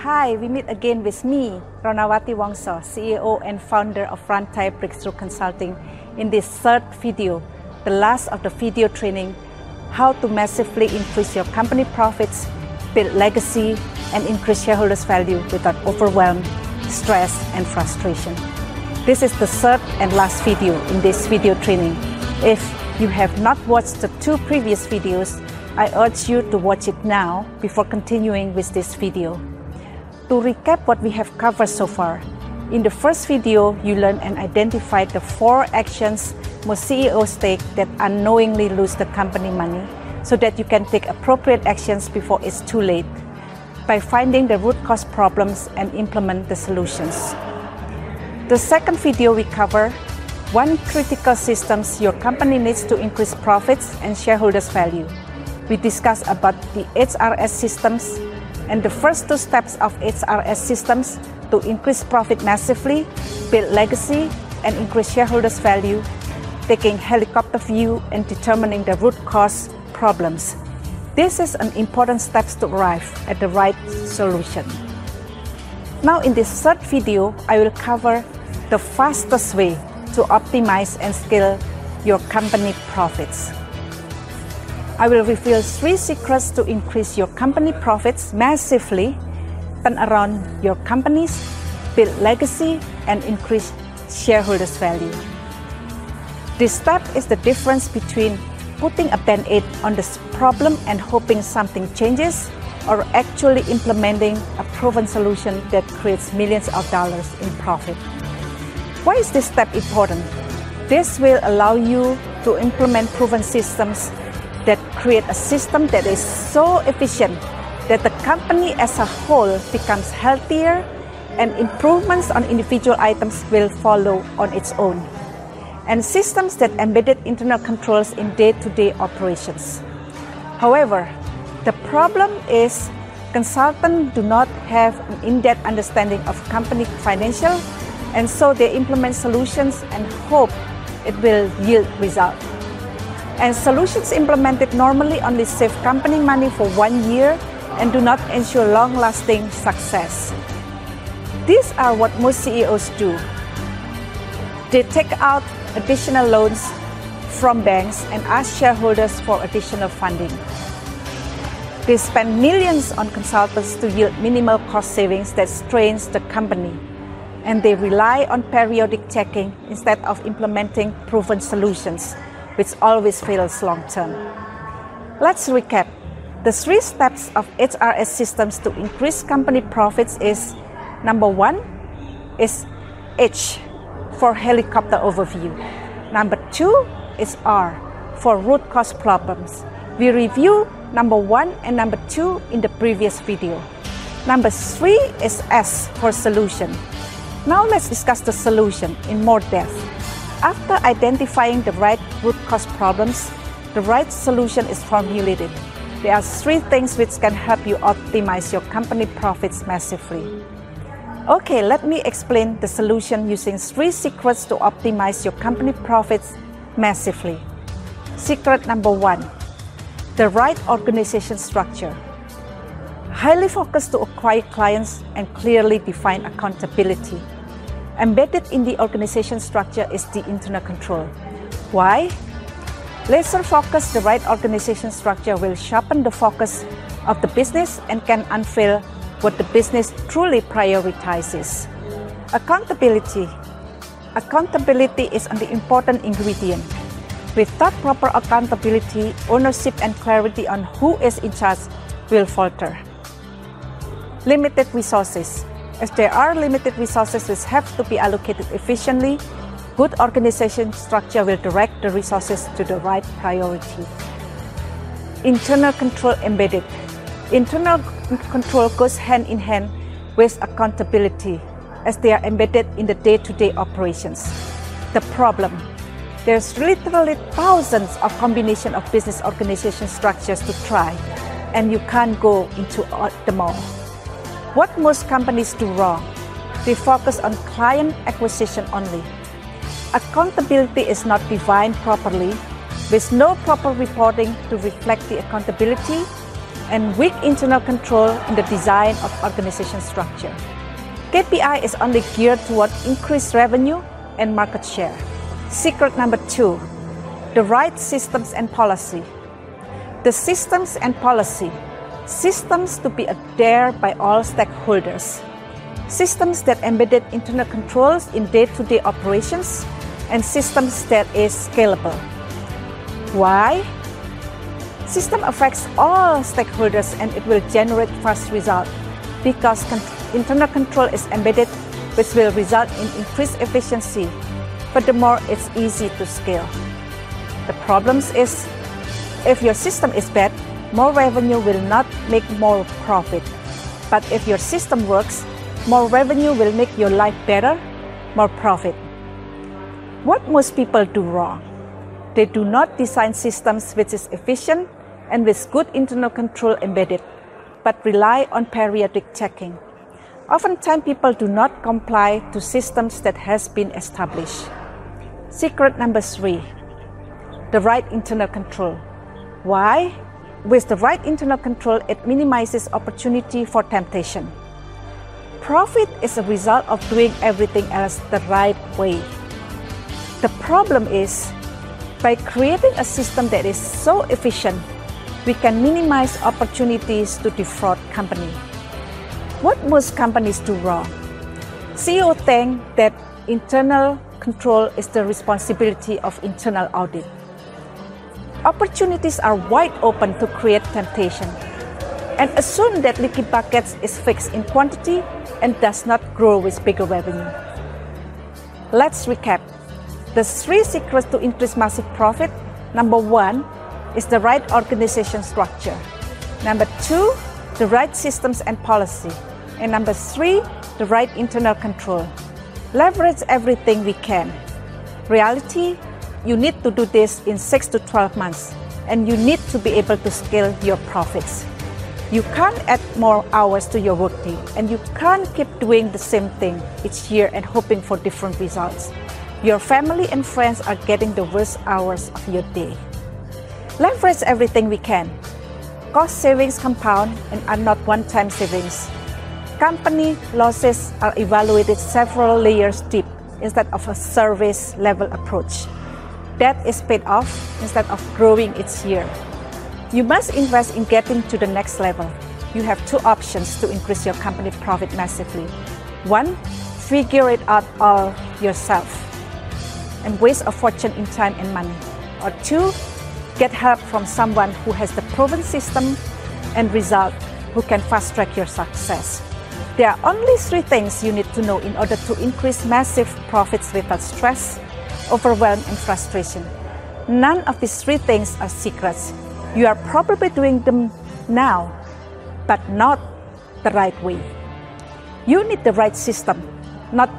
Hi, we meet again with me, Ronawati Wongso, CEO and founder of Rantai Breakthrough Consulting in this third video, the last of the video training, how to massively increase your company profits, build legacy, and increase shareholders' value without overwhelm, stress, and frustration. This is the third and last video in this video training. If you have not watched the two previous videos, I urge you to watch it now before continuing with this video. To recap what we have covered so far, in the first video, you learned and identified the four actions most CEOs take that unknowingly lose the company money so that you can take appropriate actions before it's too late by finding the root cause problems and implement the solutions. The second video we cover one critical systems your company needs to increase profits and shareholders value. We discuss about the HRS systems and the first two steps of HRS systems to increase profit massively, build legacy, and increase shareholders value, taking helicopter view and determining the root cause problems. This is an important step to arrive at the right solution. Now in this third video, I will cover the fastest way to optimize and scale your company profits. I will reveal three secrets to increase your company profits massively, turn around your companies, build legacy, and increase shareholders' value. This step is the difference between putting a band-aid on this problem and hoping something changes or actually implementing a proven solution that creates millions of dollars in profit. Why is this step important? This will allow you to implement proven systems that create a system that is so efficient that the company as a whole becomes healthier and improvements on individual items will follow on its own. And systems that embedded internal controls in day-to-day -day operations. However, the problem is consultants do not have an in-depth understanding of company financial and so they implement solutions and hope it will yield result. And solutions implemented normally only save company money for one year and do not ensure long-lasting success. These are what most CEOs do. They take out additional loans from banks and ask shareholders for additional funding. They spend millions on consultants to yield minimal cost savings that strains the company and they rely on periodic checking instead of implementing proven solutions, which always fails long term. Let's recap. The three steps of HRS systems to increase company profits is number one is H for helicopter overview. Number two is R for root cause problems. We review number one and number two in the previous video. Number three is S for solution. Now let's discuss the solution in more depth. After identifying the right root cause problems, the right solution is formulated. There are three things which can help you optimize your company profits massively. Okay, let me explain the solution using three secrets to optimize your company profits massively. Secret number one, the right organization structure highly focused to acquire clients and clearly define accountability. Embedded in the organization structure is the internal control. Why? Laser focus, the right organization structure will sharpen the focus of the business and can unveil what the business truly prioritizes. Accountability. Accountability is an important ingredient. Without proper accountability, ownership and clarity on who is in charge will falter limited resources. As there are limited resources which have to be allocated efficiently, good organization structure will direct the resources to the right priority. Internal control embedded. Internal control goes hand in hand with accountability as they are embedded in the day-to-day -day operations. The problem, there's literally thousands of combination of business organization structures to try and you can't go into them all. What most companies do wrong, they focus on client acquisition only. Accountability is not defined properly, with no proper reporting to reflect the accountability. and weak internal control in the design of organization structure. KPI is only geared toward increased revenue and market share. Secret number two, the right systems and policy. The systems and policy, systems to be adhered by all stakeholders. Systems that embedded internal controls in day-to-day operations and systems that is scalable. Why? System affects all stakeholders and it will generate fast result because internal control is embedded which will result in increased efficiency. Furthermore, it's easy to scale. The problem is if your system is bad, more revenue will not make more profit. But if your system works, more revenue will make your life better, more profit. What most people do wrong? They do not design systems which is efficient and with good internal control embedded, but rely on periodic checking. Oftentimes, people do not comply to systems that has been established. Secret number three, the right internal control. Why? With the right internal control, it minimizes opportunity for temptation. Profit is a result of doing everything else the right way. The problem is, by creating a system that is so efficient, we can minimize opportunities to defraud company. What most companies do wrong? CEO think that internal control is the responsibility of internal audit. Opportunities are wide open to create temptation and assume that leaky buckets is fixed in quantity and does not grow with bigger revenue. Let's recap. The three secrets to increase massive profit. Number one is the right organization structure. Number two, the right systems and policy. And number three, the right internal control. Leverage everything we can. Reality, you need to do this in 6 to 12 months, and you need to be able to scale your profits. You can't add more hours to your workday, and you can't keep doing the same thing each year and hoping for different results. Your family and friends are getting the worst hours of your day. Leverage everything we can. Cost savings compound and are not one-time savings company losses are evaluated several layers deep instead of a service level approach. That is paid off instead of growing each year. You must invest in getting to the next level. You have two options to increase your company profit massively. One, figure it out all yourself and waste a fortune in time and money. Or two, get help from someone who has the proven system and result who can fast track your success. There are only three things you need to know in order to increase massive profits without stress, overwhelm, and frustration. None of these three things are secrets. You are probably doing them now, but not the right way. You need the right system, not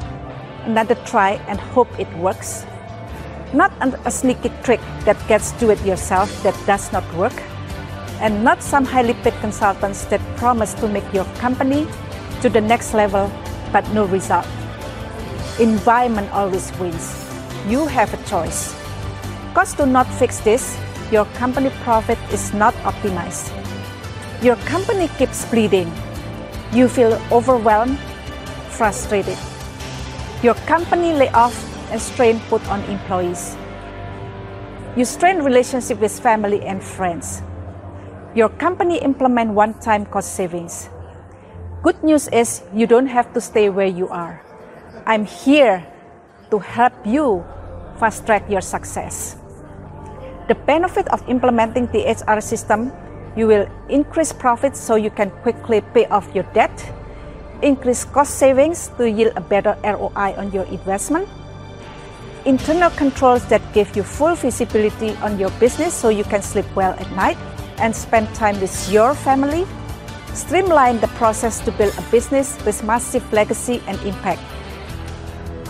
another try and hope it works. Not a sneaky trick that gets do it yourself that does not work. And not some highly paid consultants that promise to make your company to the next level, but no result. Environment always wins. You have a choice. Costs do not fix this. Your company profit is not optimized. Your company keeps bleeding. You feel overwhelmed, frustrated. Your company lay off and strain put on employees. You strain relationship with family and friends. Your company implement one-time cost savings. Good news is you don't have to stay where you are. I'm here to help you fast track your success. The benefit of implementing the HRS system, you will increase profits so you can quickly pay off your debt, increase cost savings to yield a better ROI on your investment, internal controls that give you full visibility on your business so you can sleep well at night and spend time with your family streamline the process to build a business with massive legacy and impact.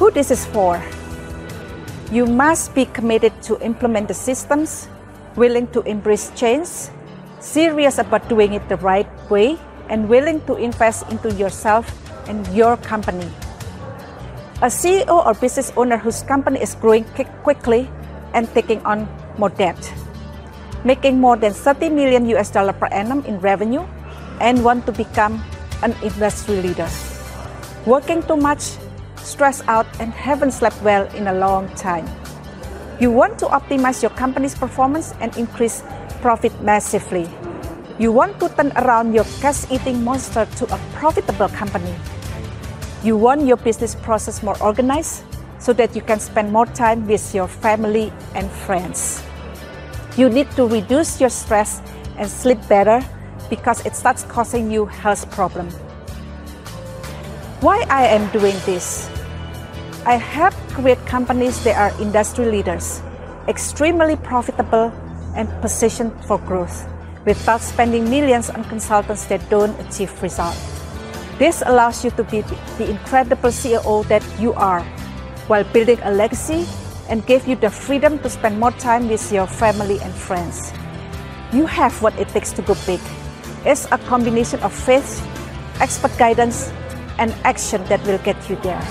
Who this is for? You must be committed to implement the systems, willing to embrace change, serious about doing it the right way, and willing to invest into yourself and your company. A CEO or business owner whose company is growing quickly and taking on more debt. making more than 30 million US dollar per annum in revenue, and want to become an industry leader. Working too much, stressed out, and haven't slept well in a long time. You want to optimize your company's performance and increase profit massively. You want to turn around your cash eating monster to a profitable company. You want your business process more organized so that you can spend more time with your family and friends. You need to reduce your stress and sleep better because it starts causing you health problems. Why I am doing this? I help create companies that are industry leaders, extremely profitable and positioned for growth without spending millions on consultants that don't achieve results. This allows you to be the incredible CEO that you are while building a legacy and give you the freedom to spend more time with your family and friends. You have what it takes to go big. It's a combination of faith, expert guidance, and action that will get you there.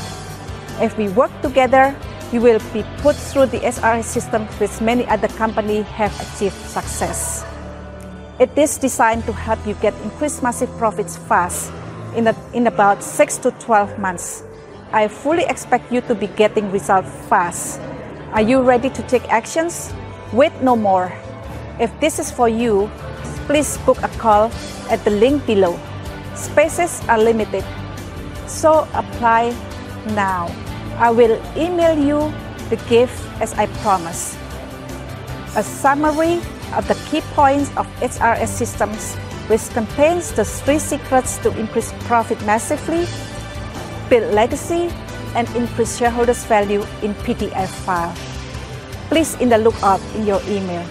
If we work together, you will be put through the HRS system which many other companies have achieved success. It is designed to help you get increased massive profits fast in, a, in about 6 to 12 months. I fully expect you to be getting results fast. Are you ready to take actions? Wait no more. If this is for you, please book a call at the link below. Spaces are limited, so apply now. I will email you the gift as I promised. A summary of the key points of HRS systems, which contains the three secrets to increase profit massively, build legacy, and increase shareholders' value in PDF file. Please in the lookout in your email.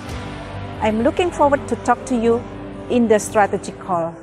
I'm looking forward to talk to you in the strategy call.